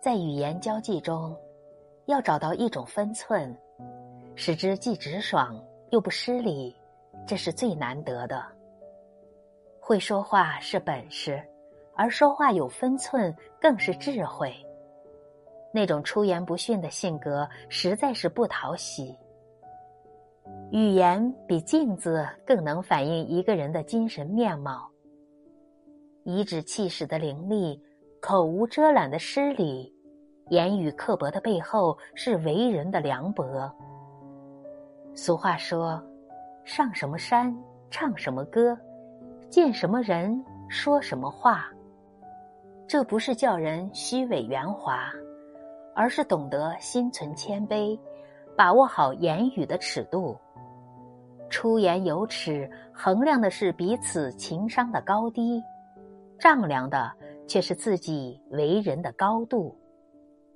在语言交际中，要找到一种分寸，使之既直爽又不失礼，这是最难得的。会说话是本事，而说话有分寸更是智慧。那种出言不逊的性格实在是不讨喜。语言比镜子更能反映一个人的精神面貌。颐指气使的凌厉，口无遮拦的失礼，言语刻薄的背后是为人的凉薄。俗话说：“上什么山，唱什么歌，见什么人，说什么话。”这不是叫人虚伪圆滑，而是懂得心存谦卑，把握好言语的尺度。出言有尺，衡量的是彼此情商的高低。丈量的却是自己为人的高度。